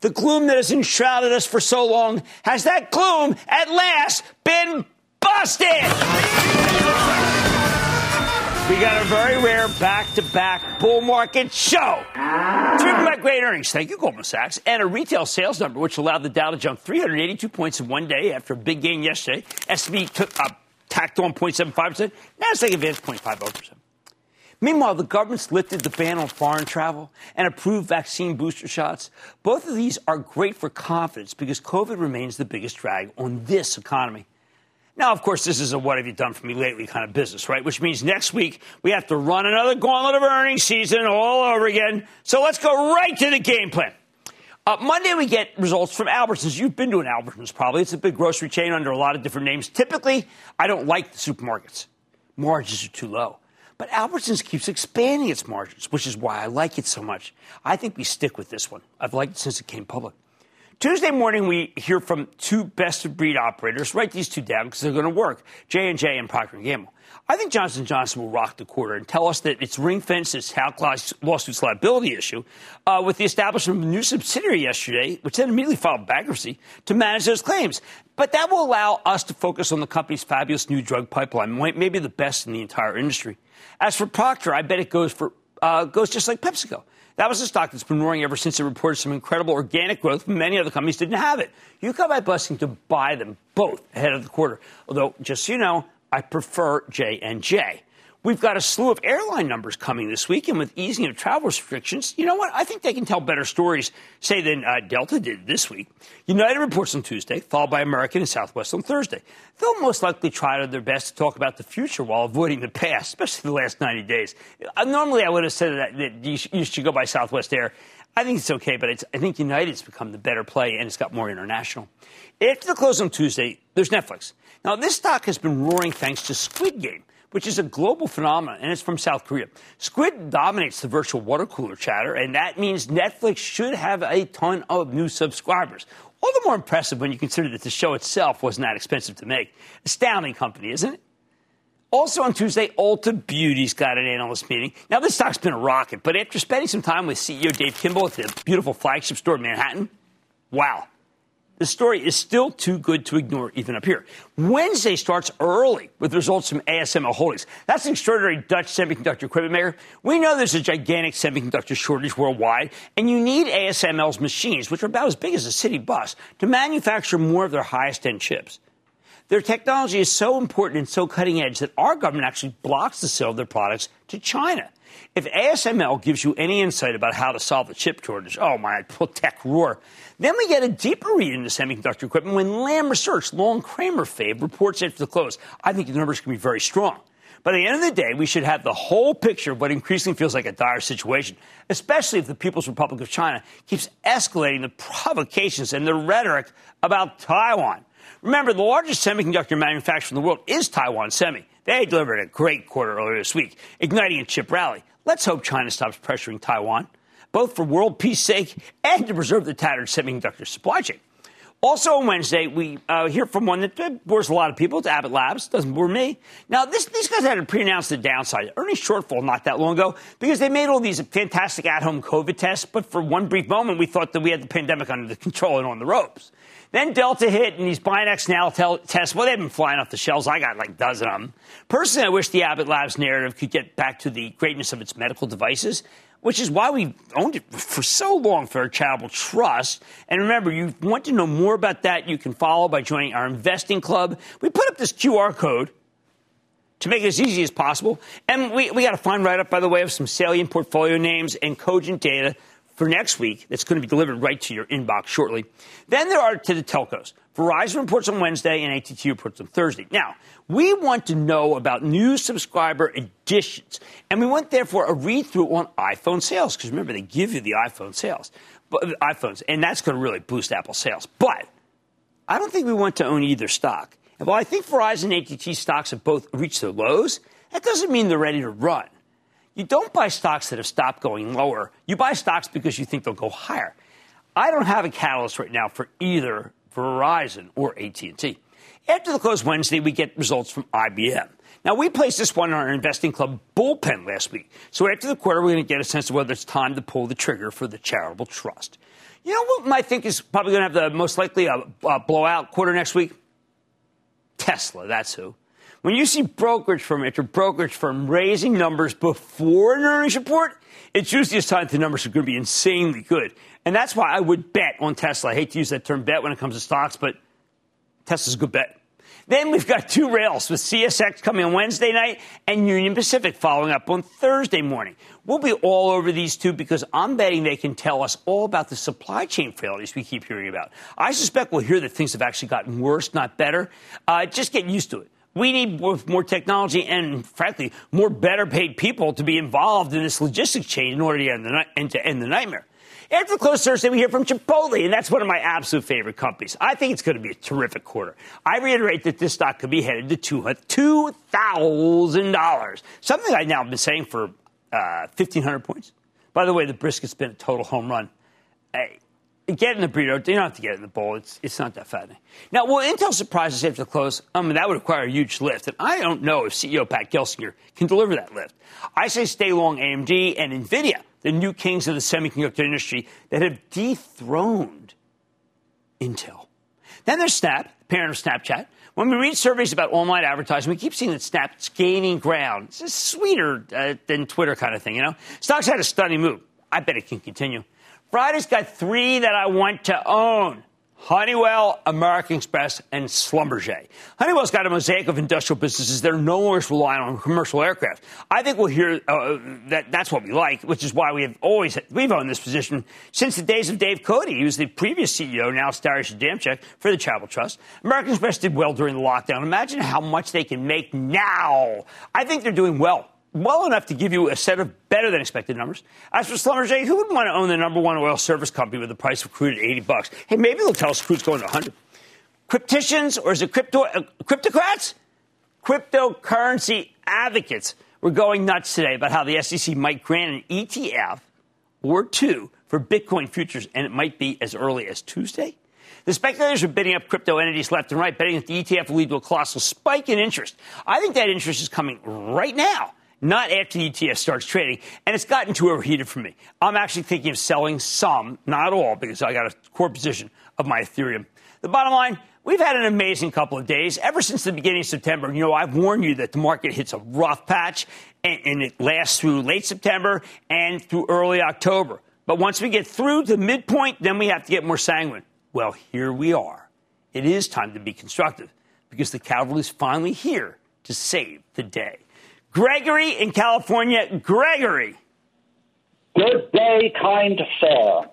the gloom that has enshrouded us for so long, has that gloom at last been busted? We got a very rare back-to-back bull market show. Driven by great earnings, thank you, Goldman Sachs, and a retail sales number which allowed the Dow to jump 382 points in one day after a big gain yesterday. S&P took up, tacked on 0.75%. Nasdaq advanced 0.50%. Meanwhile, the government's lifted the ban on foreign travel and approved vaccine booster shots. Both of these are great for confidence because COVID remains the biggest drag on this economy. Now, of course, this is a what have you done for me lately kind of business, right? Which means next week we have to run another gauntlet of earnings season all over again. So let's go right to the game plan. Uh, Monday we get results from Albertsons. You've been to an Albertsons probably. It's a big grocery chain under a lot of different names. Typically, I don't like the supermarkets. Margins are too low. But Albertsons keeps expanding its margins, which is why I like it so much. I think we stick with this one. I've liked it since it came public. Tuesday morning, we hear from two best-of-breed operators. Write these two down because they're going to work. J and J and Procter and Gamble. I think Johnson Johnson will rock the quarter and tell us that it's ring-fenced its talc lawsuits liability issue uh, with the establishment of a new subsidiary yesterday, which then immediately filed bankruptcy to manage those claims. But that will allow us to focus on the company's fabulous new drug pipeline, maybe the best in the entire industry. As for Procter, I bet it goes for uh, goes just like PepsiCo. That was a stock that's been roaring ever since it reported some incredible organic growth. Many other companies didn't have it. You come by busting to buy them both ahead of the quarter. Although, just so you know, I prefer J and J. We've got a slew of airline numbers coming this week, and with easing of travel restrictions, you know what? I think they can tell better stories, say, than uh, Delta did this week. United reports on Tuesday, followed by American and Southwest on Thursday. They'll most likely try their best to talk about the future while avoiding the past, especially the last 90 days. Uh, normally, I would have said that, that you, sh- you, should go by Southwest Air. I think it's okay, but it's, I think United's become the better play, and it's got more international. After the close on Tuesday, there's Netflix. Now, this stock has been roaring thanks to Squid Game which is a global phenomenon, and it's from South Korea. Squid dominates the virtual water cooler chatter, and that means Netflix should have a ton of new subscribers. All the more impressive when you consider that the show itself wasn't that expensive to make. Astounding company, isn't it? Also on Tuesday, Ulta Beauty's got an analyst meeting. Now, this stock's been a rocket, but after spending some time with CEO Dave Kimbell at the beautiful flagship store in Manhattan, wow, the story is still too good to ignore even up here. Wednesday starts early with results from ASML Holdings. That's an extraordinary Dutch semiconductor equipment maker. We know there's a gigantic semiconductor shortage worldwide, and you need ASML's machines, which are about as big as a city bus, to manufacture more of their highest end chips. Their technology is so important and so cutting edge that our government actually blocks the sale of their products to China. If ASML gives you any insight about how to solve the chip shortage, oh my, tech roar. Then we get a deeper read into semiconductor equipment when Lam Research, Long Cramer fave, reports after the close. I think the numbers can be very strong. By the end of the day, we should have the whole picture of what increasingly feels like a dire situation, especially if the People's Republic of China keeps escalating the provocations and the rhetoric about Taiwan. Remember, the largest semiconductor manufacturer in the world is Taiwan Semi. They delivered a great quarter earlier this week, igniting a chip rally. Let's hope China stops pressuring Taiwan, both for world peace sake and to preserve the tattered semiconductor supply chain. Also on Wednesday, we uh, hear from one that bores a lot of people. It's Abbott Labs. Doesn't bore me. Now, this, these guys had to pre-announce the downside. Earnings shortfall not that long ago because they made all these fantastic at-home COVID tests. But for one brief moment, we thought that we had the pandemic under control and on the ropes. Then Delta hit, and these BinaxNOW tests, well, they've been flying off the shelves. I got like a dozen of them. Personally, I wish the Abbott Labs narrative could get back to the greatness of its medical devices which is why we owned it for so long for our charitable trust. And remember, you want to know more about that, you can follow by joining our investing club. We put up this QR code to make it as easy as possible. And we, we got a fine write up, by the way, of some salient portfolio names and cogent data for next week that's going to be delivered right to your inbox shortly. Then there are to the telcos. Verizon reports on Wednesday and AT&T reports on Thursday. Now, we want to know about new subscriber additions, and we want therefore a read through on iPhone sales because remember they give you the iPhone sales, but, iPhones, and that's going to really boost Apple sales. But I don't think we want to own either stock. And while I think Verizon and AT&T stocks have both reached their lows, that doesn't mean they're ready to run. You don't buy stocks that have stopped going lower. You buy stocks because you think they'll go higher. I don't have a catalyst right now for either Verizon or AT&T. After the close Wednesday, we get results from IBM. Now, we placed this one on our investing club bullpen last week. So after the quarter, we're going to get a sense of whether it's time to pull the trigger for the charitable trust. You know what I think is probably going to have the most likely a, a blowout quarter next week? Tesla, that's who. When you see brokerage firm after brokerage firm raising numbers before an earnings report, it's usually a sign that the numbers are going to be insanely good. And that's why I would bet on Tesla. I hate to use that term bet when it comes to stocks, but Tesla's a good bet. Then we've got two rails with CSX coming on Wednesday night and Union Pacific following up on Thursday morning. We'll be all over these two because I'm betting they can tell us all about the supply chain failures we keep hearing about. I suspect we'll hear that things have actually gotten worse, not better. Uh, just get used to it. We need more, technology and, frankly, more better paid people to be involved in this logistics chain in order to end the, and to end the nightmare. After the close Thursday, we hear from Chipotle, and that's one of my absolute favorite companies. I think it's going to be a terrific quarter. I reiterate that this stock could be headed to $2,000, something I've now been saying for uh, 1,500 points. By the way, the brisket's been a total home run. Hey, get in the burrito. You don't have to get in the bowl. It's, it's not that fattening. Now, will Intel surprise us after the close? I mean, that would require a huge lift. And I don't know if CEO Pat Gelsinger can deliver that lift. I say stay long AMD and NVIDIA the new kings of the semiconductor industry that have dethroned Intel. Then there's Snap, the parent of Snapchat. When we read surveys about online advertising, we keep seeing that Snap's gaining ground. It's sweeter uh, than Twitter kind of thing, you know? Stocks had a stunning move. I bet it can continue. Friday's got three that I want to own. Honeywell, American Express, and Schlumberger. Honeywell's got a mosaic of industrial businesses that are no longer relying on commercial aircraft. I think we'll hear uh, that that's what we like, which is why we have always we've owned this position since the days of Dave Cote. He was the previous CEO, now Darius Adamczyk for the Travel Trust. American Express did well during the lockdown. Imagine how much they can make now. I think they're doing well well enough to give you a set of better than expected numbers. As for Schlumberger, who wouldn't want to own the number one oil service company with the price of crude at 80 bucks? Hey, maybe they'll tell us crude's going to 100. Crypticians, or is it crypto, uh, cryptocrats? Cryptocurrency advocates were going nuts today about how the SEC might grant an ETF or two for Bitcoin futures, and it might be as early as Tuesday. The speculators are bidding up crypto entities left and right, betting that the ETF will lead to a colossal spike in interest. I think that interest is coming right now not after the ETF starts trading. And it's gotten too overheated for me. I'm actually thinking of selling some, not all, because I got a core position of my Ethereum. The bottom line, we've had an amazing couple of days. Ever since the beginning of September, you know, I've warned you that the market hits a rough patch and, and it lasts through late September and through early October. But once we get through the midpoint, then we have to get more sanguine. Well, here we are. It is time to be constructive because the cavalry is finally here to save the day. Gregory in California. Gregory. Good day, kind sir.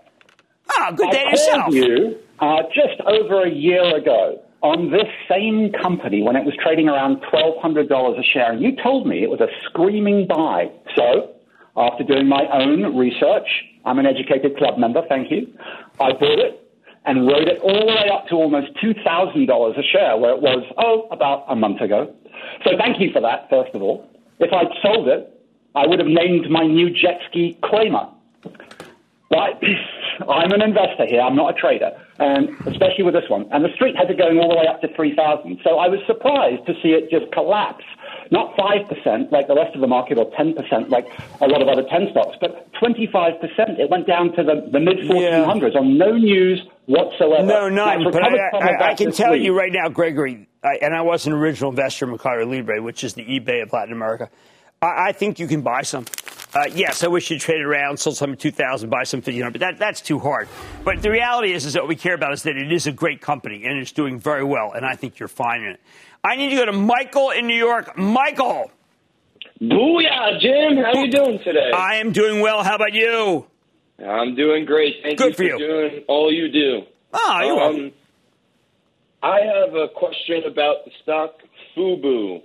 Ah, good day I yourself. you uh, just over a year ago on this same company when it was trading around $1,200 a share, and you told me it was a screaming buy. So, after doing my own research, I'm an educated club member, thank you. I bought it and rode it all the way up to almost $2,000 a share, where it was, oh, about a month ago. So thank you for that, first of all. If I'd sold it, I would have named my new jet ski Cramer. But I'm an investor here. I'm not a trader, and especially with this one. And the street has it going all the way up to 3,000. So I was surprised to see it just collapse. Not 5% like the rest of the market or 10% like a lot of other 10 stocks, but 25%. It went down to the, the mid 1400s yeah. on no news whatsoever. No, none. But I, I, I, can tell week. you right now, Gregory, I, and I was an original investor in Mercado Libre, which is the eBay of Latin America. I, I think you can buy some. Uh, yes, I wish you'd trade around, sold some at 2000 buy some 1500 but that, that's too hard. But the reality is, is that what we care about is that it is a great company and it's doing very well, and I think you're fine in it. I need to go to Michael in New York. Michael! Booyah, Jim! How you doing today? I am doing well. How about you? I'm doing great. Thank Good you for, you. doing all you do. Oh, you're um, welcome. I have a question about the stock Fubo.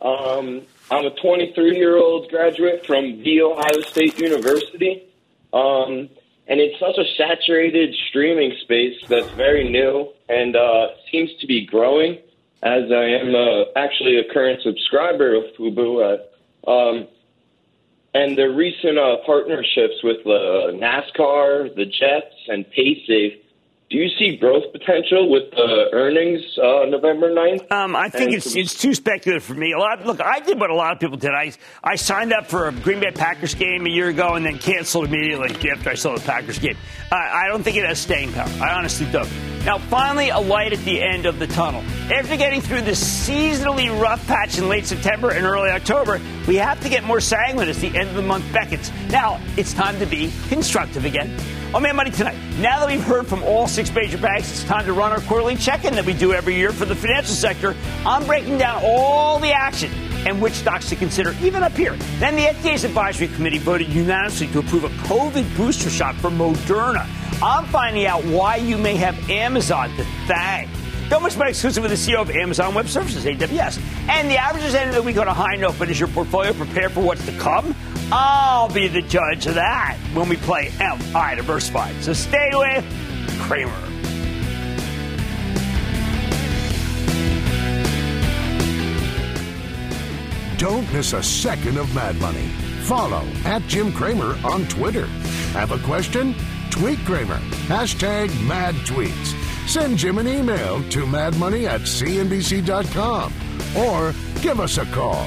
Um, I'm a 23 year old graduate from The Ohio State University. Um, and it's such a saturated streaming space that's very new and uh, seems to be growing as I am uh, actually a current subscriber of Fubo. Uh, um, and the recent uh, partnerships with uh, NASCAR, the Jets, and PaySafe do you see growth potential with the earnings uh, November 9th? Um, I think it's, it's too speculative for me. A lot. Look, I did what a lot of people did. I I signed up for a Green Bay Packers game a year ago and then canceled immediately after I saw the Packers game. Uh, I don't think it has staying power. I honestly don't. Now, finally, a light at the end of the tunnel. After getting through the seasonally rough patch in late September and early October, we have to get more sanguine as the end of the month beckons. Now, it's time to be constructive again. On oh, Mad Money tonight, now that we've heard from all six major banks, it's time to run our quarterly check-in that we do every year for the financial sector. I'm breaking down all the action and which stocks to consider, even up here. Then the FDA's advisory committee voted unanimously to approve a COVID booster shot for Moderna. I'm finding out why you may have Amazon to thank. Don't miss my exclusive with the CEO of Amazon Web Services, AWS. And the averages ended the week on a high note, but is your portfolio prepared for what's to come? I'll be the judge of that when we play MI Diversified. So stay with Cramer. Don't miss a second of Mad Money. Follow at Jim Cramer on Twitter. Have a question? Tweet Cramer. Hashtag mad tweets. Send Jim an email to madmoney at cnbc.com or give us a call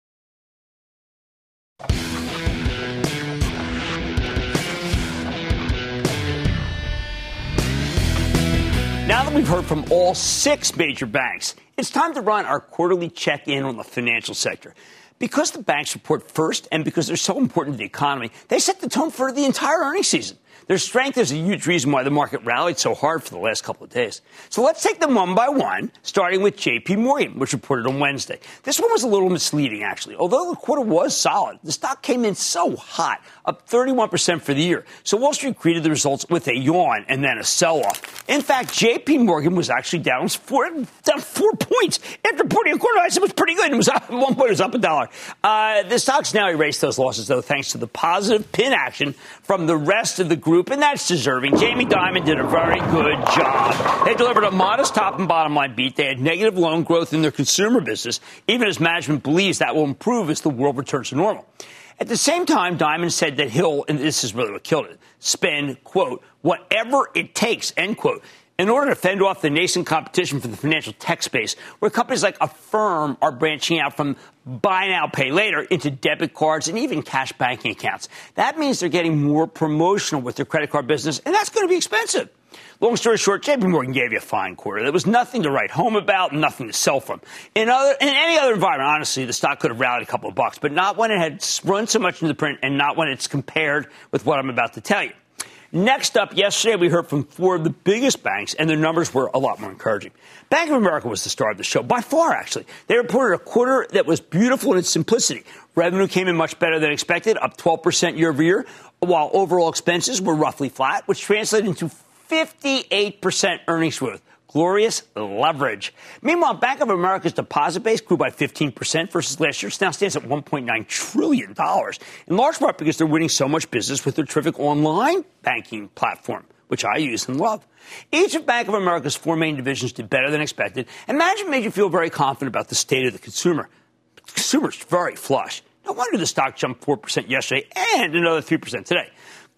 Now that we've heard from all six major banks, it's time to run our quarterly check in on the financial sector. Because the banks report first and because they're so important to the economy, they set the tone for the entire earnings season. Their strength is a huge reason why the market rallied so hard for the last couple of days. So let's take them one by one, starting with JP Morgan, which reported on Wednesday. This one was a little misleading, actually. Although the quarter was solid, the stock came in so hot, up 31% for the year. So Wall Street greeted the results with a yawn and then a sell off. In fact, JP Morgan was actually down down four points after reporting a quarter. I said it was pretty good. It was up, at one point, it was up a dollar. Uh, the stock's now erased those losses, though, thanks to the positive pin action from the rest of the group and that's deserving. Jamie Dimon did a very good job. They delivered a modest top and bottom line beat. They had negative loan growth in their consumer business, even as management believes that will improve as the world returns to normal. At the same time, Dimon said that he'll, and this is really what killed it, spend, quote, whatever it takes, end quote, in order to fend off the nascent competition for the financial tech space, where companies like Affirm are branching out from buy now, pay later into debit cards and even cash banking accounts. That means they're getting more promotional with their credit card business, and that's going to be expensive. Long story short, JP Morgan gave you a fine quarter. There was nothing to write home about, nothing to sell from. In other, in any other environment, honestly, the stock could have rallied a couple of bucks, but not when it had run so much into the print and not when it's compared with what I'm about to tell you. Next up, yesterday we heard from four of the biggest banks, and their numbers were a lot more encouraging. Bank of America was the star of the show, by far, actually. They reported a quarter that was beautiful in its simplicity. Revenue came in much better than expected, up 12% year over year, while overall expenses were roughly flat, which translated into 58% earnings growth. Glorious leverage. Meanwhile, Bank of America's deposit base grew by 15% versus last year. It now stands at $1.9 trillion, in large part because they're winning so much business with their terrific online banking platform, which I use and love. Each of Bank of America's four main divisions did better than expected, and management made you feel very confident about the state of the consumer. The consumer's very flush. No wonder the stock jumped 4% yesterday and another 3% today.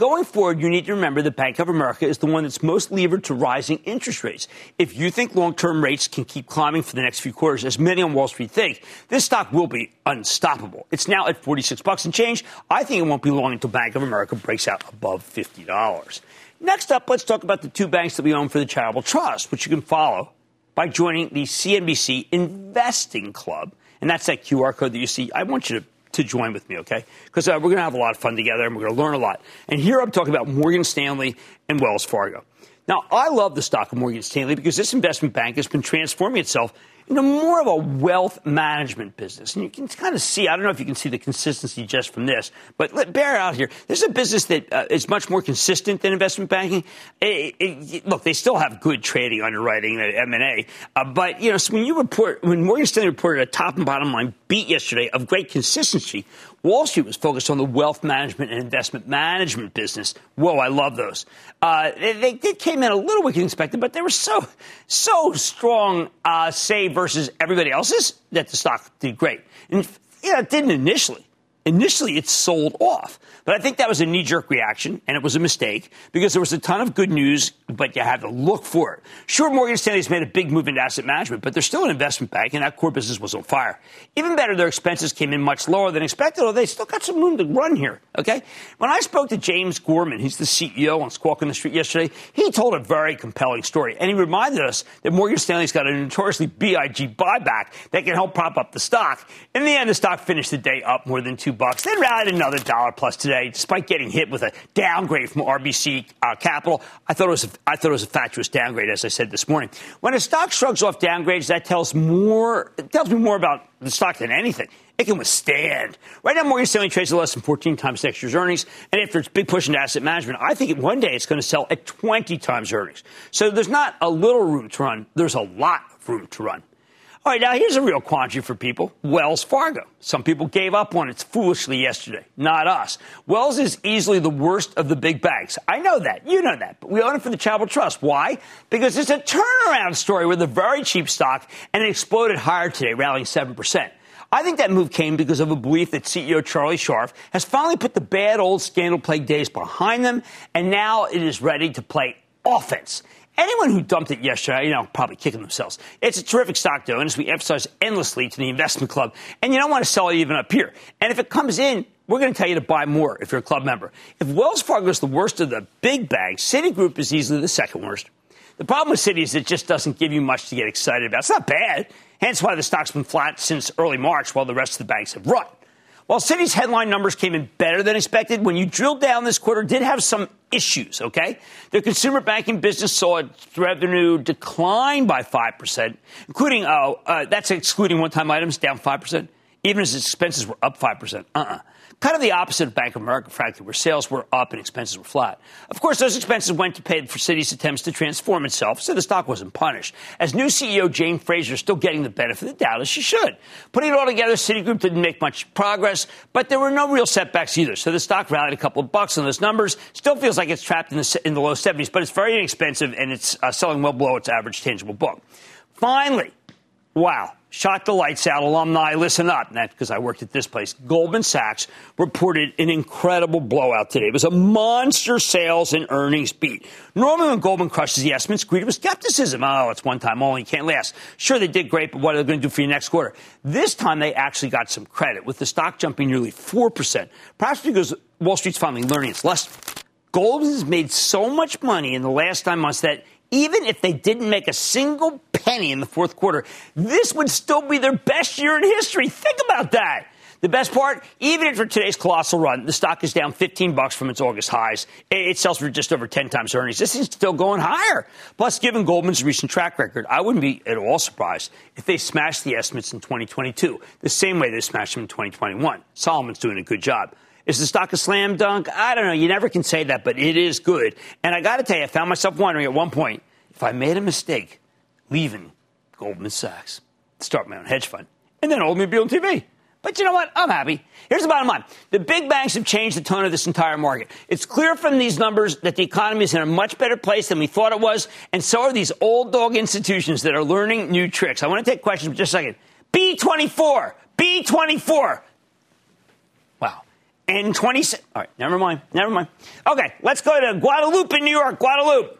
Going forward, you need to remember that Bank of America is the one that's most levered to rising interest rates. If you think long term rates can keep climbing for the next few quarters, as many on Wall Street think, this stock will be unstoppable. It's now at 46 bucks and change. I think it won't be long until Bank of America breaks out above $50. Next up, let's talk about the two banks that we own for the charitable trust, which you can follow by joining the CNBC Investing Club. And that's that QR code that you see. I want you to to join with me, okay? Because uh, we're going to have a lot of fun together and we're going to learn a lot. And here I'm talking about Morgan Stanley and Wells Fargo. Now, I love the stock of Morgan Stanley because this investment bank has been transforming itself into more of a wealth management business. And you can kind of see, I don't know if you can see the consistency just from this, but let, bear out here. This is a business that uh, is much more consistent than investment banking. It, it, look, they still have good trading, underwriting, M&A. Uh, but, you know, so when you report, when Morgan Stanley reported a top and bottom line beat yesterday of great consistency, Wall Street was focused on the wealth management and investment management business. Whoa, I love those. Uh, they, they, came in a little weaker than expected, but they were so so strong, uh, say versus everybody else's, that the stock did great. And yeah, it didn't initially. Initially, it sold off. But I think that was a knee jerk reaction, and it was a mistake because there was a ton of good news, but you had to look for it. Sure, Morgan Stanley's made a big move into asset management, but they're still an investment bank, and that core business was on fire. Even better, their expenses came in much lower than expected, although they still got some room to run here, okay? When I spoke to James Gorman, he's the CEO on Squawk on the Street yesterday, he told a very compelling story, and he reminded us that Morgan Stanley's got a notoriously BIG buyback that can help prop up the stock. In the end, the stock finished the day up more than two bucks, then rallied another dollar plus today despite getting hit with a downgrade from RBC uh, Capital. I thought it was a, I thought it was a fatuous downgrade, as I said this morning. When a stock shrugs off downgrades, that tells more it tells me more about the stock than anything. It can withstand. Right now, Morgan Stanley trades at less than 14 times next year's earnings. And after its big push into asset management, I think one day it's going to sell at 20 times earnings. So there's not a little room to run. There's a lot of room to run. All right, now here's a real quandary for people Wells Fargo. Some people gave up on it foolishly yesterday, not us. Wells is easily the worst of the big banks. I know that. You know that. But we own it for the Charitable Trust. Why? Because it's a turnaround story with a very cheap stock and it exploded higher today, rallying 7%. I think that move came because of a belief that CEO Charlie Scharf has finally put the bad old scandal plagued days behind them, and now it is ready to play offense. Anyone who dumped it yesterday, you know, probably kicking themselves. It's a terrific stock, though, and as we emphasize endlessly to the investment club, and you don't want to sell it even up here. And if it comes in, we're going to tell you to buy more if you're a club member. If Wells Fargo is the worst of the big banks, Citigroup is easily the second worst. The problem with Citi is it just doesn't give you much to get excited about. It's not bad, hence why the stock's been flat since early March while the rest of the banks have run. While Citi's headline numbers came in better than expected, when you drill down this quarter, did have some issues, okay? Their consumer banking business saw its revenue decline by 5%, including, oh, uh, that's excluding one time items, down 5%, even as expenses were up 5%. Uh uh-uh. uh Kind of the opposite of Bank of America, frankly, where sales were up and expenses were flat. Of course, those expenses went to pay for Citi's attempts to transform itself, so the stock wasn't punished. As new CEO Jane Fraser is still getting the benefit of the doubt, as she should. Putting it all together, Citigroup didn't make much progress, but there were no real setbacks either. So the stock rallied a couple of bucks on those numbers. Still feels like it's trapped in the, in the low 70s, but it's very inexpensive and it's uh, selling well below its average tangible book. Finally, wow shot the lights out alumni listen up. Because i worked at this place. Goldman sachs reported an incredible blowout today. It was a monster sales and earnings beat. Normally when goldman crushes the estimates greeted with skepticism. Oh it's one time only can't last. Sure they did great but what are they going to do for you next quarter? This time they actually got some credit with the stock jumping nearly 4% perhaps because wall street's finally learning its lesson. Goldman's made so much money in the last nine months that even if they didn't make a single penny in the fourth quarter, this would still be their best year in history. Think about that. The best part, even after today's colossal run, the stock is down 15 bucks from its August highs. It sells for just over 10 times earnings. This is still going higher. Plus, given Goldman's recent track record, I wouldn't be at all surprised if they smashed the estimates in 2022, the same way they smashed them in 2021. Solomon's doing a good job. Is the stock a slam dunk? I don't know. You never can say that, but it is good. And I got to tell you, I found myself wondering at one point if I made a mistake leaving Goldman Sachs, start my own hedge fund, and then Oldsmobile TV. But you know what? I'm happy. Here's the bottom line. The big banks have changed the tone of this entire market. It's clear from these numbers that the economy is in a much better place than we thought it was, and so are these old dog institutions that are learning new tricks. I want to take questions for just a second. B24, B24. And 26. All right, never mind. Never mind. Okay, let's go to Guadalupe, in New York. Guadalupe.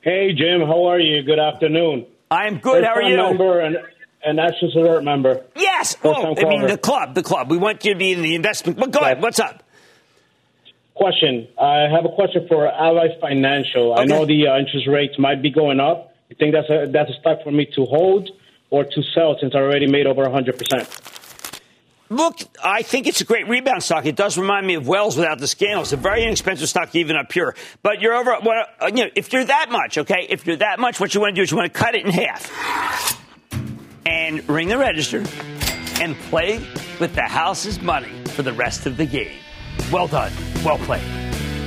Hey, Jim. How are you? Good afternoon. I'm good. First how are you? Member and, and Access Alert member. Yes. Oh, I mean, the club. The club. We want you to be in the investment. But go ahead. What's up? Question. I have a question for Ally Financial. Okay. I know the uh, interest rates might be going up. You think that's a, that's a stock for me to hold or to sell since I already made over 100%? Look, I think it's a great rebound stock. It does remind me of Wells without the scandal. It's a very inexpensive stock, even up here. But you're over. What, uh, you know, if you're that much, okay, if you're that much, what you want to do is you want to cut it in half and ring the register and play with the house's money for the rest of the game. Well done. Well played.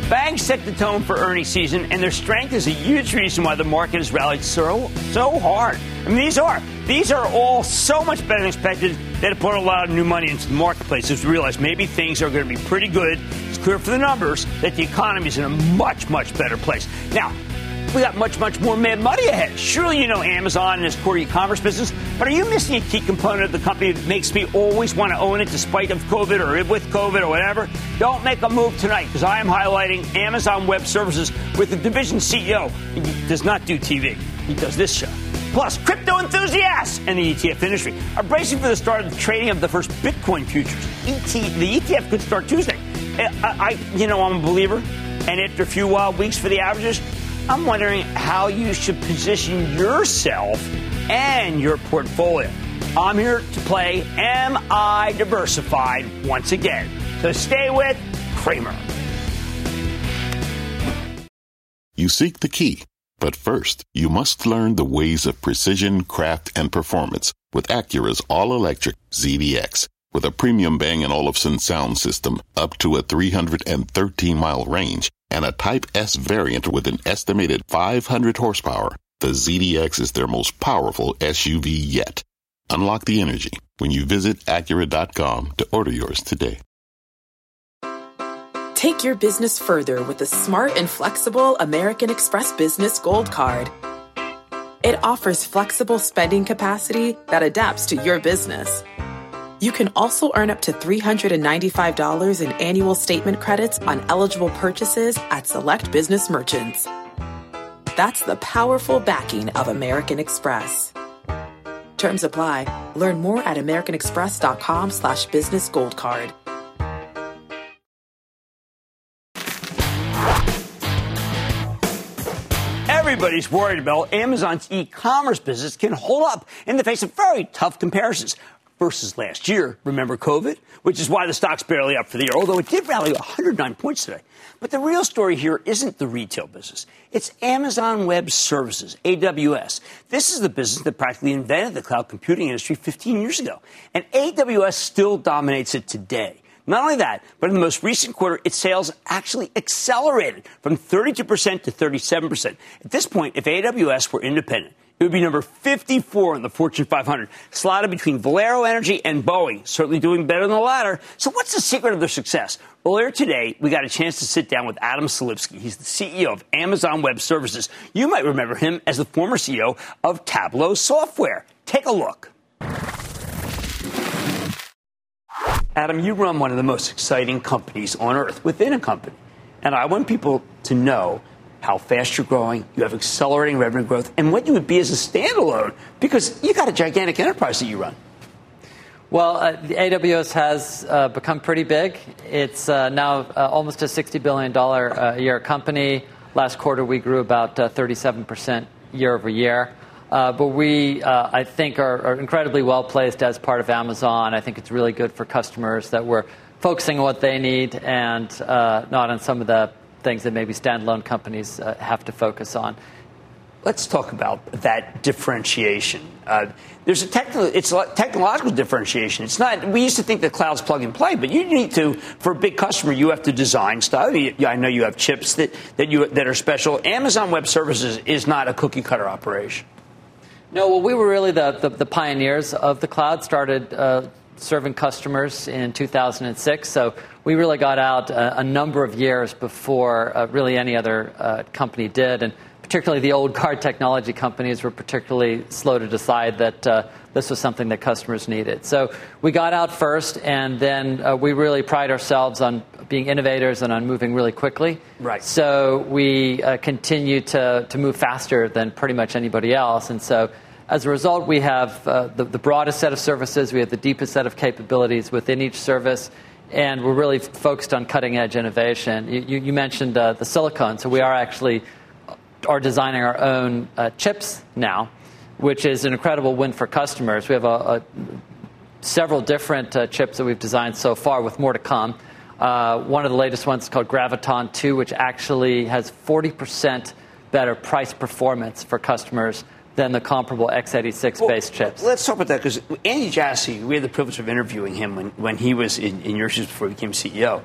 Banks set the tone for earnings season, and their strength is a huge reason why the market has rallied so so hard. I mean, these are these are all so much better than expected that it put a lot of new money into the marketplace as we realize maybe things are going to be pretty good. It's clear from the numbers that the economy is in a much much better place now we got much, much more mad money ahead. Surely you know Amazon and its core e-commerce business, but are you missing a key component of the company that makes me always want to own it despite of COVID or with COVID or whatever? Don't make a move tonight because I am highlighting Amazon Web Services with the division CEO. He does not do TV. He does this show. Plus, crypto enthusiasts and the ETF industry are bracing for the start of the trading of the first Bitcoin futures. ET, the ETF could start Tuesday. Eh, I, I, you know, I'm a believer, and after a few wild weeks for the averages, I'm wondering how you should position yourself and your portfolio. I'm here to play Am I Diversified once again. So stay with Cramer. You seek the key, but first, you must learn the ways of precision, craft, and performance with Acura's all electric ZDX. With a premium Bang & Olufsen sound system up to a 313 mile range and a Type S variant with an estimated 500 horsepower, The ZDX is their most powerful SUV yet. Unlock the energy when you visit Acura.com to order yours today. Take your business further with the smart and flexible American Express Business Gold Card. It offers flexible spending capacity that adapts to your business. You can also earn up to $395 in annual statement credits on eligible purchases at select business merchants. That's the powerful backing of American Express. Terms apply. Learn more at americanexpress.com slash business gold card. Everybody's worried about Amazon's e-commerce business can hold up in the face of very tough comparisons versus last year. Remember COVID? Which is why the stock's barely up for the year, although it did rally 109 points today. But the real story here isn't the retail business. It's Amazon Web Services, AWS. This is the business that practically invented the cloud computing industry 15 years ago. And AWS still dominates it today. Not only that, but in the most recent quarter, its sales actually accelerated from 32% to 37%. At this point, if AWS were independent, it would be number 54 in the Fortune 500, slotted between Valero Energy and Boeing, certainly doing better than the latter. So, what's the secret of their success? Earlier today, we got a chance to sit down with Adam Selipsky. He's the CEO of Amazon Web Services. You might remember him as the former CEO of Tableau Software. Take a look. Adam, you run one of the most exciting companies on earth within a company. And I want people to know how fast you're growing, you have accelerating revenue growth, and what you would be as a standalone because you got a gigantic enterprise that you run. Well, uh, the AWS has uh, become pretty big. It's uh, now uh, almost a $60 billion uh, a year company. Last quarter, we grew about 37% uh, year over year. but we, I think, are, are incredibly well placed as part of Amazon. I think it's really good for customers that we're focusing on what they need and not on some of the things that maybe standalone companies uh, have to focus on. Let's talk about that differentiation. Uh, there's a technical, it's a technological differentiation. It's not. We used to think that cloud's plug and play, but you need to, for a big customer, you have to design stuff. I know you have chips that, that you that are special. Amazon Web Services is not a cookie cutter operation. No, well, we were really the, the, the pioneers of the cloud. Started uh, serving customers in 2006. So we really got out a, a number of years before uh, really any other uh, company did. And particularly the old guard technology companies were particularly slow to decide that uh, this was something that customers needed. So we got out first, and then uh, we really pride ourselves on being innovators and on moving really quickly. Right. So we uh, continue to, to move faster than pretty much anybody else. And so as a result, we have uh, the, the, broadest set of services, we have the deepest set of capabilities within each service, and we're really focused on cutting edge innovation. You, you, you mentioned uh, the silicon, so we are actually uh, are designing our own uh, chips now, which is an incredible win for customers. We have a, a several different uh, chips that we've designed so far, with more to come. Uh, one of the latest ones is called Graviton 2, which actually has 40% better price performance for customers than the comparable x86 based well, chips. Let's talk about that because Andy Jassy, we had the privilege of interviewing him when, when he was in, in your shoes before he became CEO.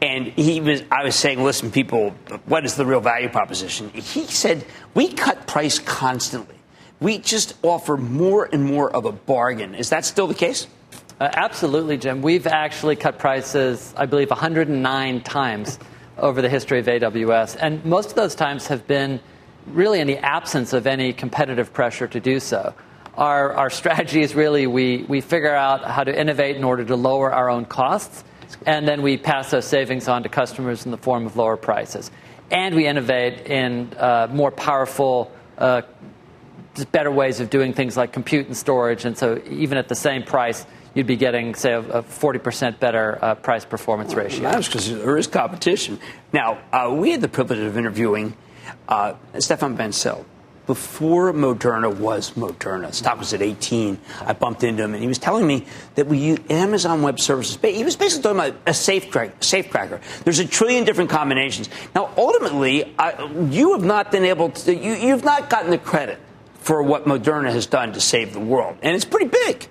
And he was, I was saying, listen, people, what is the real value proposition? He said, we cut price constantly. We just offer more and more of a bargain. Is that still the case? Uh, absolutely, Jim. We've actually cut prices, I believe, 109 times over the history of AWS. And most of those times have been really in the absence of any competitive pressure to do so. Our, our strategy is really we, we figure out how to innovate in order to lower our own costs, and then we pass those savings on to customers in the form of lower prices. And we innovate in uh, more powerful, uh, better ways of doing things like compute and storage. And so, even at the same price, you'd be getting, say, a, 40% better uh, price performance ratio. That's because there is competition. Now, uh, we had the privilege of interviewing uh, Stéphane Bancel, before Moderna was Moderna, stock was at 18. I bumped into him, and he was telling me that we use Amazon Web Services. He was basically talking about a safe, crack, safe cracker. There's a trillion different combinations. Now, ultimately, I, you have not been able to. You, you've not gotten the credit for what Moderna has done to save the world, and it's pretty big.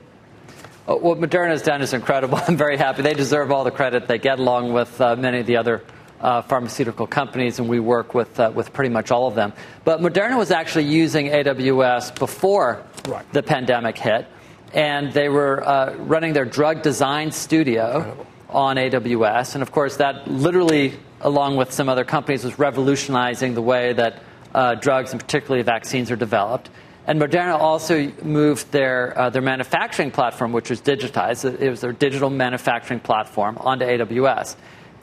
What Moderna has done is incredible. I'm very happy. They deserve all the credit they get, along with uh, many of the other uh, pharmaceutical companies, and we work with, uh, with pretty much all of them. But Moderna was actually using AWS before right. the pandemic hit, and they were uh, running their drug design studio Incredible. on AWS. And of course, that literally, along with some other companies, was revolutionizing the way that uh, drugs, and particularly vaccines, are developed. And Moderna also moved their, uh, their manufacturing platform, which was digitized. It was their digital manufacturing platform onto AWS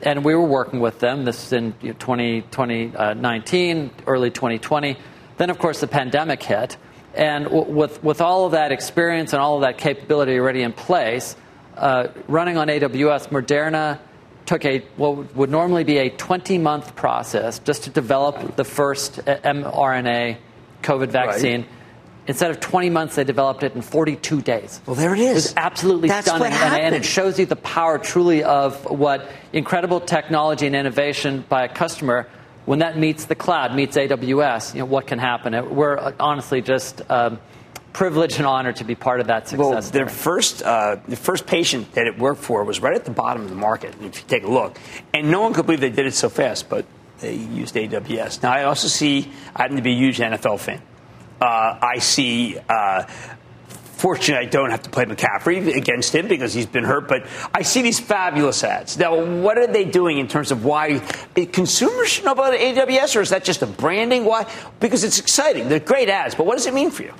and we were working with them. This is in 2019, early 2020. Then, of course, the pandemic hit. And w- with, with all of that experience and all of that capability already in place, uh, running on AWS, Moderna took a what would normally be a 20 month process just to develop the first mRNA COVID vaccine. Right. Instead of 20 months, they developed it in 42 days. Well, there it is. It's absolutely That's stunning. What happened. And, it shows you the power truly of what incredible technology and innovation by a customer, when that meets the cloud, meets AWS, you know, what can happen? We're honestly just. Um, privilege and honor to be part of that success. Well, their first, uh, the first patient that it worked for was right at the bottom of the market. If you take a look, and no one could believe they did it so fast, but they used AWS. Now, I also see I happen to be a huge NFL fan. Uh, I see. Uh, Fortunately, I don't have to play McCaffrey against him because he's been hurt, but I see these fabulous ads. Now, what are they doing in terms of why consumers should know about AWS, or is that just a branding? Why? Because it's exciting. They're great ads, but what does it mean for you?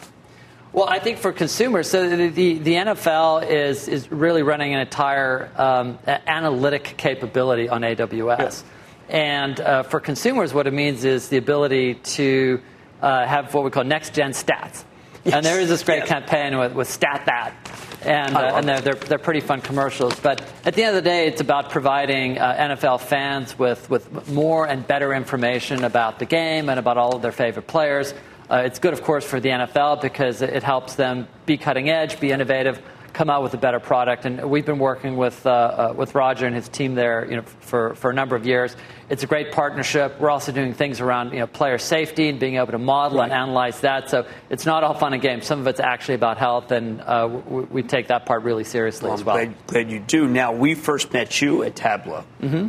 Well, I think for consumers, so the, the, the NFL is, is really running an entire um, analytic capability on AWS. And uh, for consumers, what it means is the ability to uh, have what we call next gen stats. Yes. And there is this great campaign with, with Stat That. And, uh, and they're, they're, they're, pretty fun commercials. But at the end of the day, it's about providing uh, NFL fans with, with more and better information about the game and about all of their favorite players. Uh, it's good, of course, for the NFL because it helps them be cutting edge, be innovative, come out with a better product. And we've been working with, uh, uh, with Roger and his team there you know, for, for a number of years. It's a great partnership. We're also doing things around you know, player safety and being able to model right. and analyze that. So it's not all fun and games. Some of it's actually about health, and uh, we, we, take that part really seriously well, as well. Glad, glad, you do. Now, we first met you at Tableau. Mm-hmm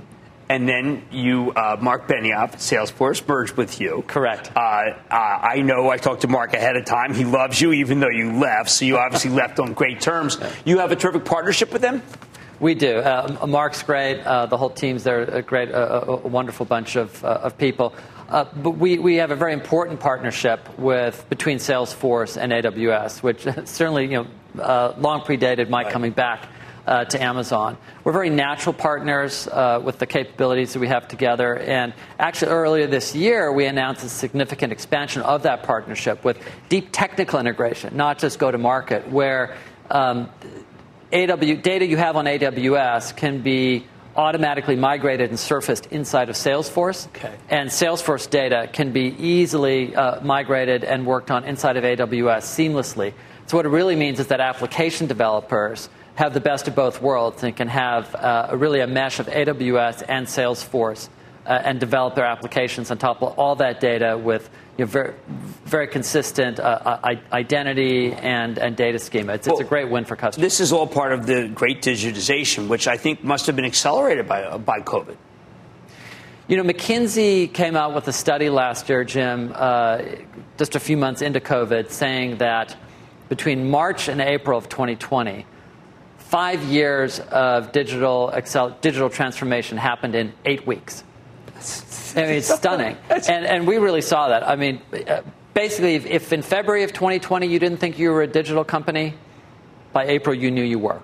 and then you, uh, Mark Benioff Salesforce, merged with you. Correct. Uh, uh, I know I talked to Mark ahead of time. He loves you, even though you left. So you obviously left on great terms. You have a terrific partnership with them. We do. Uh, Mark's great. Uh, the whole team's there, a great, uh, a wonderful bunch of, of people. but we, we have a very important partnership with between Salesforce and AWS, which certainly you know long predated my right. coming back uh, to Amazon. We're very natural partners uh, with the capabilities that we have together. And actually, earlier this year, we announced a significant expansion of that partnership with deep technical integration, not just go to market, where um, AW, data you have on AWS can be automatically migrated and surfaced inside of Salesforce. Okay. And Salesforce data can be easily uh, migrated and worked on inside of AWS seamlessly. So, what it really means is that application developers have the best of both worlds and can have uh, really a mesh of AWS and Salesforce uh, and develop their applications on top of all that data with you know, very, very consistent uh, identity and, and data schema. It's, well, it's, a great win for customers. This is all part of the great digitization, which I think must have been accelerated by, by COVID. You know, McKinsey came out with a study last year, Jim, uh, just a few months into COVID, saying that between March and April of 2020, five years of digital Excel, digital transformation happened in eight weeks. I mean, it's stunning. And, and we really saw that. I mean, uh, basically, if, if in February of 2020 you didn't think you were a digital company, by April you knew you were.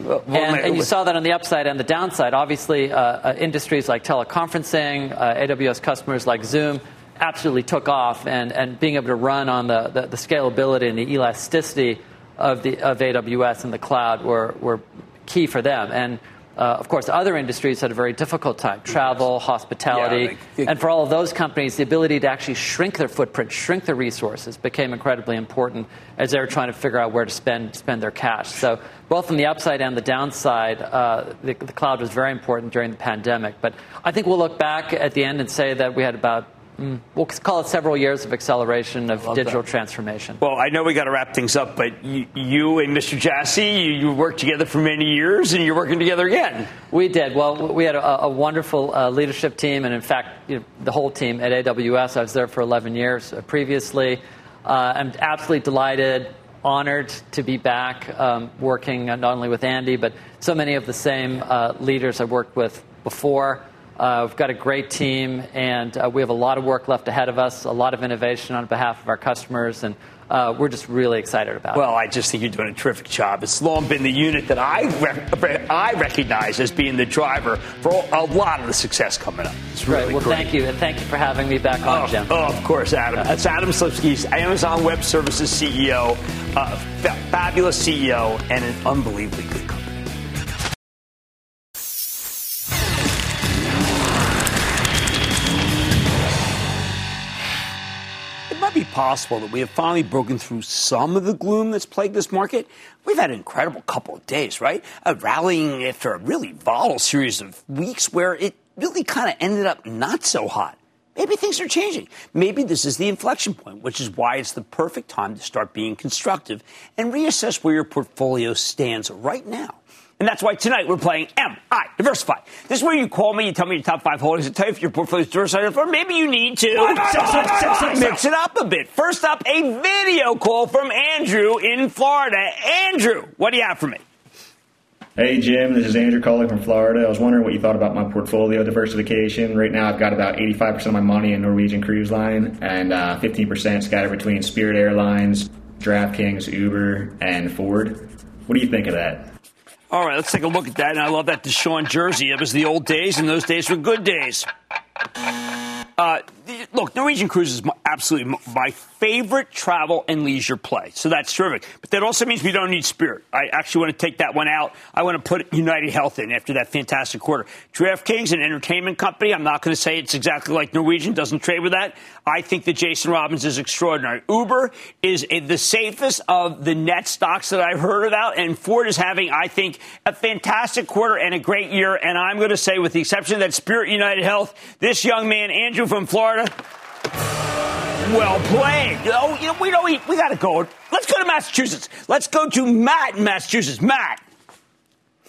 Well, and, and, you saw that on the upside and the downside. Obviously, uh, uh, industries like teleconferencing, uh, AWS customers like Zoom absolutely took off, and, and being able to run on the, the, the scalability and the elasticity of, the, of AWS and the cloud were, were key for them. And uh, of course, other industries had a very difficult time travel, yes. hospitality. Yeah, and for all of those companies, the ability to actually shrink their footprint, shrink their resources became incredibly important as they were trying to figure out where to spend, spend their cash. So, both on the upside and the downside, uh, the, the cloud was very important during the pandemic. But I think we'll look back at the end and say that we had about Mm. We'll call it several years of acceleration of digital that. transformation. Well, I know we got to wrap things up, but you, you and Mr. Jassy, you, you, worked together for many years, and you're working together again. We did. Well, we had a, a wonderful uh, leadership team, and in fact, you know, the whole team at AWS. I was there for 11 years uh, previously. Uh, I'm absolutely delighted, honored to be back um, working not only with Andy, but so many of the same uh, leaders I worked with before. Uh, we've got a great team, and uh, we have a lot of work left ahead of us, a lot of innovation on behalf of our customers, and uh, we're just really excited about well, it. Well, I just think you're doing a terrific job. It's long been the unit that I, rec- I recognize as being the driver for a lot of the success coming up. It's really great. Well, great. thank you, and thank you for having me back on, oh, Jim. Oh, of course, Adam. That's Adam Selipsky, Amazon Web Services CEO, uh, fabulous CEO, and an unbelievably good company. Be possible that we have finally broken through some of the gloom that's plagued this market? We've had an incredible couple of days, right? A rallying after a really volatile series of weeks where it really kind of ended up not so hot. Maybe things are changing. Maybe this is the inflection point, which is why it's the perfect time to start being constructive and reassess where your portfolio stands right now. And that's why tonight we're playing MI Diversify. This is where you call me, you tell me your top five holdings, and tell you if your portfolio is diversified, or maybe you need to mix it up a bit. First up, a video call from Andrew in Florida. Andrew, what do you have for me? Hey Jim, this is Andrew calling from Florida. I was wondering what you thought about my portfolio diversification. Right now, I've got about 85% of my money in Norwegian Cruise Line and uh, 15% scattered between Spirit Airlines, DraftKings, Uber, and Ford. What do you think of that? All right, let's take a look at that. And I love that DeSean jersey. It was the old days, and those days were good days. Uh, look, Norwegian Cruise is absolutely my favorite travel and leisure play. So that's terrific. But that also means we don't need Spirit. I actually want to take that one out. I want to put United Health in after that fantastic quarter. DraftKings, an entertainment company. I'm not going to say it's exactly like Norwegian, doesn't trade with that. I think that Jason Robins is extraordinary. Uber is the safest of the net stocks that I've heard about. And Ford is having, I think, a fantastic quarter and a great year. And I'm going to say, with the exception of that Spirit United Health, this young man, Andrew from Florida, well played. Oh, you know, we don't. We, we got to go. Let's go to Massachusetts. Let's go to Matt in Massachusetts. Matt.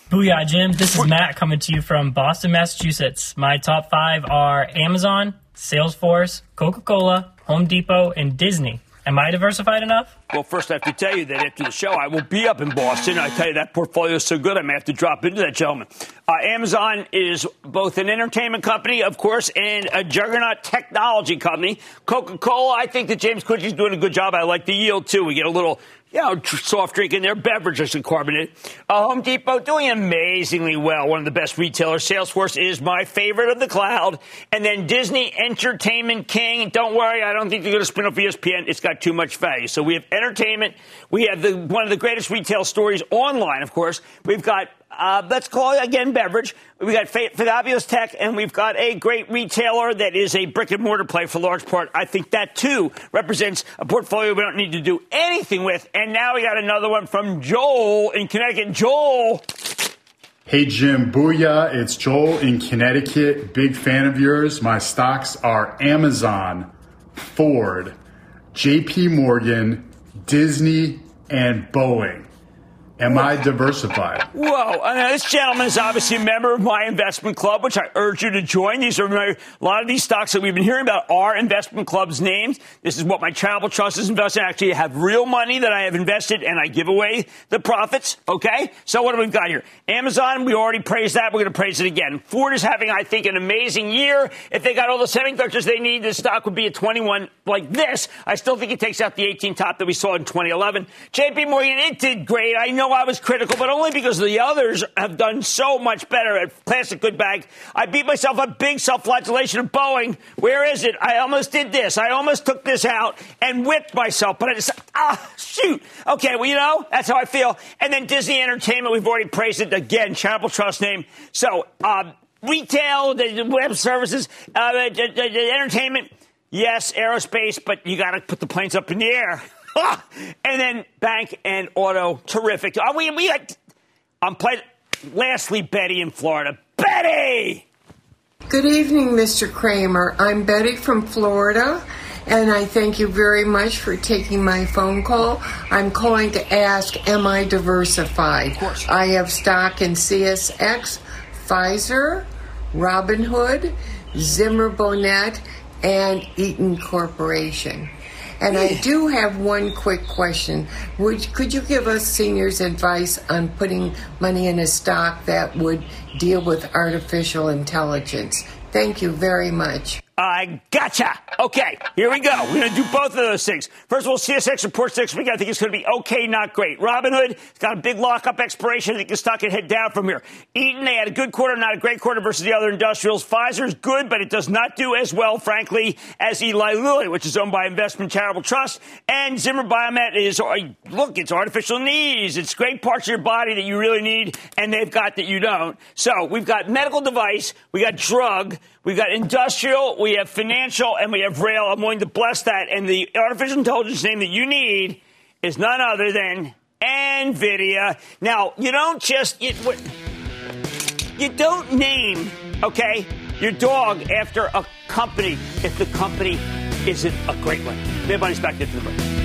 Booyah, Jim. This is Matt coming to you from Boston, Massachusetts. My top five are Amazon, Salesforce, Coca Cola, Home Depot, and Disney. Am I diversified enough? Well, first, I have to tell you that after the show, I will be up in Boston. I tell you, that portfolio is so good, I may have to drop into that gentleman. Uh, Amazon is both an entertainment company, of course, and a juggernaut technology company. Coca Cola, I think that James Quincey's doing a good job. I like the yield, too. We get a little you know, soft drink in their beverages and carbonated. Uh, Home Depot doing amazingly well. One of the best retailers. Salesforce is my favorite of the cloud. And then Disney Entertainment King. Don't worry, I don't think they're going to spin off ESPN. It's got too much value. So we have entertainment. We have the, one of the greatest retail stories online, of course. We've got uh, let's call it again beverage. We got fabulous tech, and we've got a great retailer that is a brick and mortar play for large part. I think that too represents a portfolio we don't need to do anything with. And now we got another one from Joel in Connecticut. Joel. Hey Jim, booyah! It's Joel in Connecticut. Big fan of yours. My stocks are Amazon, Ford, J.P. Morgan, Disney, and Boeing. Am I diversified? Whoa. Uh, this gentleman is obviously a member of my investment club, which I urge you to join. These are my, a lot of these stocks that we've been hearing about are investment club's names. This is what my travel trust is invested in. Actually, I have real money that I have invested and I give away the profits. Okay. So what do we got here? Amazon, we already praised that. We're going to praise it again. Ford is having, I think, an amazing year. If they got all the semiconductors they need, the stock would be at 21 like this. I still think it takes out the 18 top that we saw in 2011. JP Morgan, it did great. I know I was critical, but only because the others have done so much better at plastic good bag. I beat myself up big self-flagellation of Boeing. Where is it? I almost did this. I almost took this out and whipped myself, but I just, ah, shoot. Okay, well, you know, that's how I feel. And then Disney Entertainment, we've already praised it again, charitable trust name. So, um, retail, the web services, uh, the, the, the entertainment, yes, aerospace, but you got to put the planes up in the air. and then bank and auto, terrific. Are we, we I'm playing. Lastly, Betty in Florida. Betty! Good evening, Mr. Cramer. I'm Betty from Florida, and I thank you very much for taking my phone call. I'm calling to ask, am I diversified? Of course. I have stock in CSX, Pfizer, Robinhood, Zimmer Biomet, and Eaton Corporation. And I do have one quick question. Would, could you give us seniors advice on putting money in a stock that would deal with artificial intelligence? Thank you very much. I gotcha. Okay, here we go. We're going to do both of those things. First of all, CSX reports next week. I think it's going to be okay, not great. Robinhood, it's got a big lockup expiration. I think the stock can head down from here. Eaton, they had a good quarter, not a great quarter versus the other industrials. Pfizer's good, but it does not do as well, frankly, as Eli Lilly, which is owned by Investment Charitable Trust. And Zimmer Biomet is, uh, look, it's artificial knees. It's great parts of your body that you really need, and they've got that you don't. So we've got medical device, we got drug, We've got industrial, we have financial, and we have rail. I'm willing to bless that. And the artificial intelligence name that you need is none other than NVIDIA. Now, you don't just, you, you don't name, okay, your dog after a company if the company isn't a great one. Everybody's back into the break.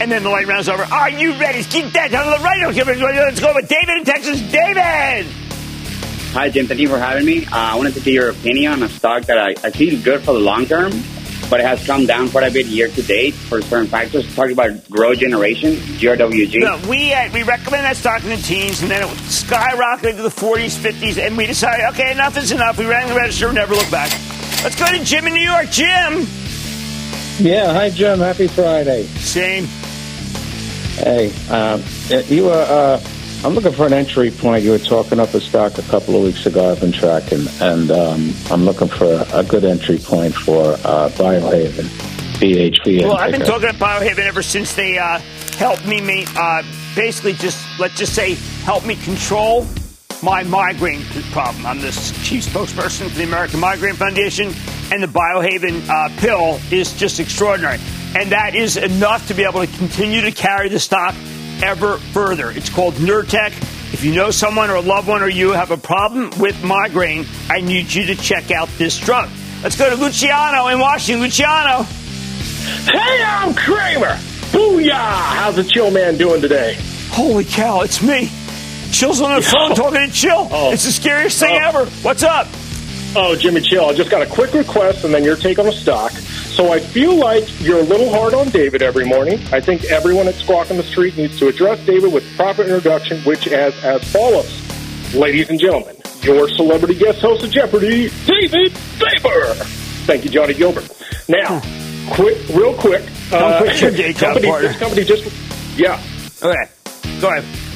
And then the light round's over. Are you ready? Keep that on the right. Let's go with David in Texas. David. Hi, Jim. Thank you for having me. Uh, I wanted to get your opinion on a stock that I, I see good for the long term, but it has come down quite a bit year to date for certain factors. Talking about GrowGeneration, GRWG. No, we uh, we recommend that stock in the teens, and then it skyrocketed to the 40s, 50s, and we decided, okay, enough is enough. We ran the register, and never look back. Let's go to Jim in New York. Jim. Yeah, hi Jim. Happy Friday. Same. Hey, um, you were. Uh, I'm looking for an entry point. You were talking up a stock a couple of weeks ago. I've been tracking, and um, I'm looking for a, good entry point for uh, Biohaven, BHP. Well, I've been talking about Biohaven ever since they uh, helped me, uh, basically just let's just say help me control my migraine problem. I'm the chief spokesperson for the American Migraine Foundation, and the Biohaven uh, pill is just extraordinary. And that is enough to be able to continue to carry the stock ever further. It's called Nurtec. If you know someone or a loved one or you have a problem with migraine, I need you to check out this drug. Let's go to Luciano in Washington. Luciano. Hey, I'm Cramer. Booyah! How's the chill man doing today? Holy cow, it's me. Chill's on the phone talking to Chill. Oh. It's the scariest thing oh. ever. What's up? Oh, Jimmy Chill, I just got a quick request and then your take on the stock. So I feel like you're a little hard on David every morning. I think everyone at Squawk on the Street needs to address David with proper introduction, which as as follows. Ladies and gentlemen, your celebrity guest host of Jeopardy, David Faber. Thank you, Johnny Gilbert. Now, quick, real quick. Uh, company, this company just, yeah. Okay, go ahead.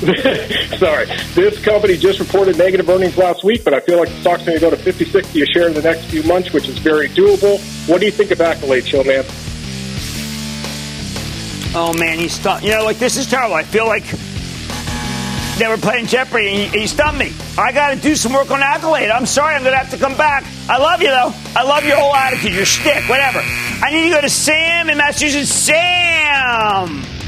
Sorry. This company just reported negative earnings last week, but I feel like the stock's going to go to 50, 60 a share in the next few months, which is very doable. What do you think of Accolade, Chill Man? Oh, man, he stumped. You know, like, this is terrible. I feel like they were playing Jeopardy and he, he stumped me. I got to do some work on Accolade. I'm sorry, I'm going to have to come back. I love you, though. I love your whole attitude, your stick, whatever. I need to go to Sam in Massachusetts. Sam!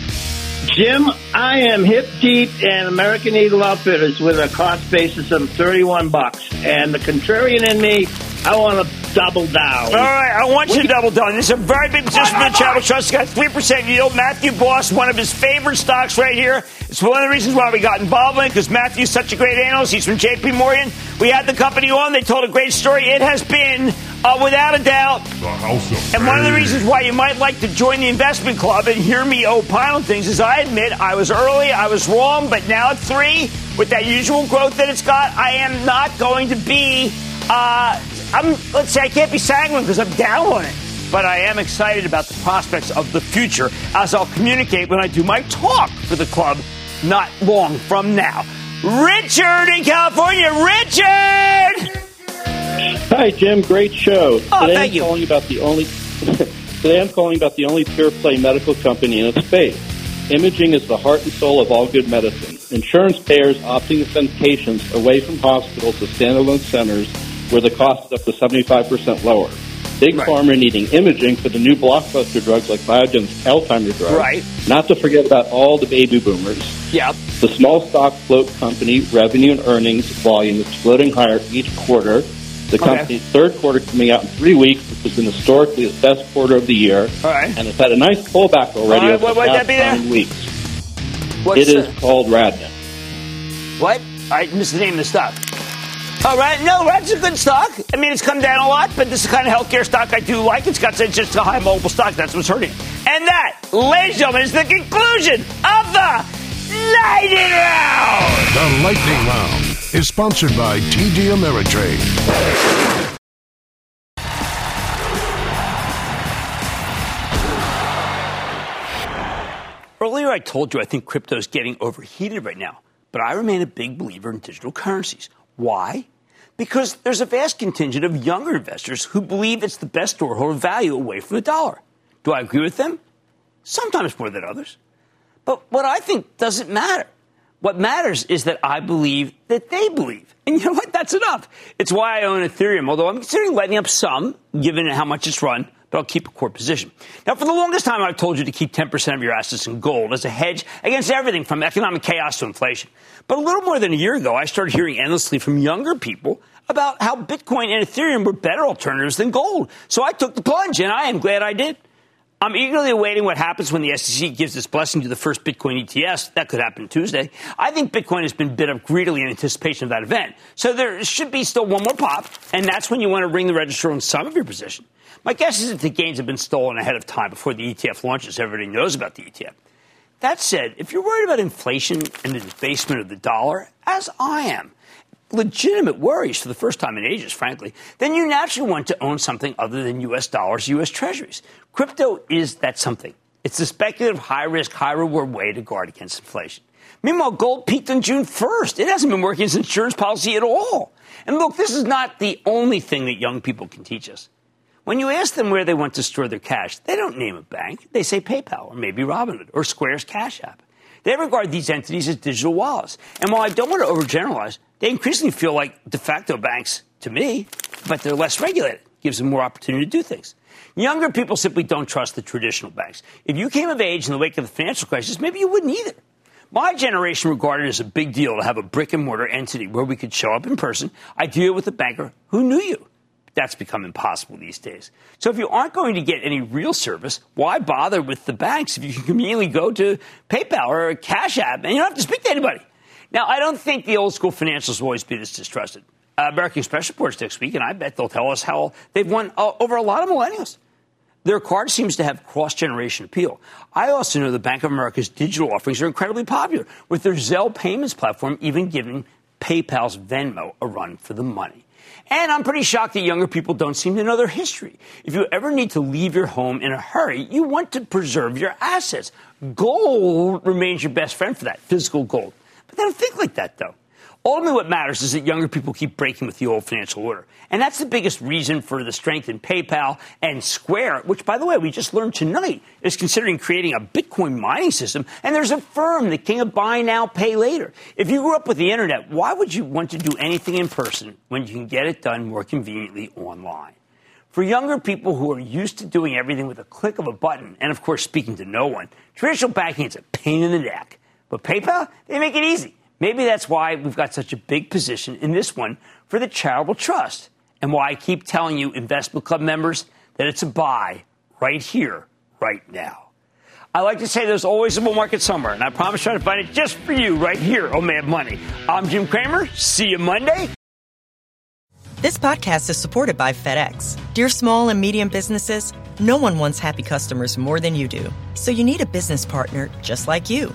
Jim, I am hip deep in American Eagle Outfitters with a cost basis of 31 bucks. And the contrarian in me, I want to double down. All right, I want you to double down. This is a very big position for the Travel Trust. It's got 3% yield. Matthew Boss, one of his favorite stocks right here. It's one of the reasons why we got involved in it because Matthew's such a great analyst. He's from JP Morgan. We had the company on. They told a great story. It has been uh, without a doubt. and one of the reasons why you might like to join the investment club and hear me opine on things is I admit I was early, I was wrong, but now at three, with that usual growth that it's got, I am not going to be. Uh, I'm let's say I can't be sanguine because I'm down on it, but I am excited about the prospects of the future, as I'll communicate when I do my talk for the club not long from now. Richard in California, Richard. Hi, Jim. Great show. Oh, today thank I'm you. calling about the only today I'm calling about the only pure play medical company in its space. Imaging is the heart and soul of all good medicine. Insurance payers opting to send patients away from hospitals to standalone centers where the cost is up to 75% lower. Big Pharma needing imaging for the new blockbuster drugs like Biogen's Alzheimer's drug. Right. Not to forget about all the baby boomers. Yep. The small stock float company revenue and earnings volume is floating higher each quarter. The Okay. company's third quarter coming out in three weeks, which has been historically its best quarter of the year. All right. And it's had a nice pullback already All right, over what the past that be there? nine weeks. What's it is the- called Radnet. What? I missed the name of the stock. All right, no, that's a good stock. I mean, it's come down a lot, but this is the kind of healthcare stock I do like. It's got it's just a high multiple stock. That's what's hurting. And that, ladies and gentlemen, is the conclusion of the Lightning Round. The Lightning Round is sponsored by TD Ameritrade. Earlier, I told you I think crypto is getting overheated right now, but I remain a big believer in digital currencies. Why? Because there's a vast contingent of younger investors who believe it's the best storehold of value away from the dollar. Do I agree with them? Sometimes more than others. But what I think doesn't matter. What matters is that I believe that they believe. And you know what? That's enough. It's why I own Ethereum, although I'm considering letting up some, given how much it's run, but I'll keep a core position. Now, for the longest time, I've told you to keep 10% of your assets in gold as a hedge against everything from economic chaos to inflation. But a little more than a year ago, I started hearing endlessly from younger people about how Bitcoin and Ethereum were better alternatives than gold. So I took the plunge, and I am glad I did. I'm eagerly awaiting what happens when the SEC gives its blessing to the first Bitcoin ETF. That could happen Tuesday. I think Bitcoin has been bid up greedily in anticipation of that event. So there should be still one more pop, and that's when you want to ring the register on some of your position. My guess is that the gains have been stolen ahead of time before the ETF launches. Everybody knows about the ETF. That said, if you're worried about inflation and the debasement of the dollar, as I am, legitimate worries for the first time in ages, frankly, then you naturally want to own something other than U.S. dollars, U.S. treasuries. Crypto is that something. It's a speculative, high risk, high reward way to guard against inflation. Meanwhile, gold peaked on June 1st. It hasn't been working as insurance policy at all. And look, this is not the only thing that young people can teach us. When you ask them where they want to store their cash, they don't name a bank. They say PayPal or maybe Robinhood or Square's Cash App. They regard these entities as digital wallets. And while I don't want to overgeneralize, they increasingly feel like de facto banks to me, but they're less regulated. Gives them more opportunity to do things. Younger people simply don't trust the traditional banks. If you came of age in the wake of the financial crisis, maybe you wouldn't either. My generation regarded it as a big deal to have a brick and mortar entity where we could show up in person, ideally with a banker who knew you. That's become impossible these days. So if you aren't going to get any real service, why bother with the banks if you can conveniently go to PayPal or Cash App and you don't have to speak to anybody? Now, I don't think the old school financials will always be this distrusted. Uh, American Express reports next week, and I bet they'll tell us how they've won uh, over a lot of millennials. Their card seems to have cross generation appeal. I also know the Bank of America's digital offerings are incredibly popular, with their Zelle payments platform even giving PayPal's Venmo a run for the money. And I'm pretty shocked that younger people don't seem to know their history. If you ever need to leave your home in a hurry, you want to preserve your assets. Gold remains your best friend for that, physical gold. But they don't think like that, though. Ultimately, what matters is that younger people keep breaking with the old financial order. And that's the biggest reason for the strength in PayPal and Square, which, by the way, we just learned tonight is considering creating a Bitcoin mining system. And there's Affirm, the king of buy now, pay later. If you grew up with the internet, why would you want to do anything in person when you can get it done more conveniently online? For younger people who are used to doing everything with a click of a button, and of course speaking to no one, traditional banking is a pain in the neck. But PayPal, they make it easy. Maybe that's why we've got such a big position in this one for the charitable trust, and why I keep telling you, investment club members, that it's a buy right here, right now. I like to say there's always a bull market somewhere, and I promise to try to find it just for you right here oh on Mad Money. I'm Jim Cramer. See you Monday. This podcast is supported by FedEx. Dear small and medium businesses, no one wants happy customers more than you do. So you need a business partner just like you.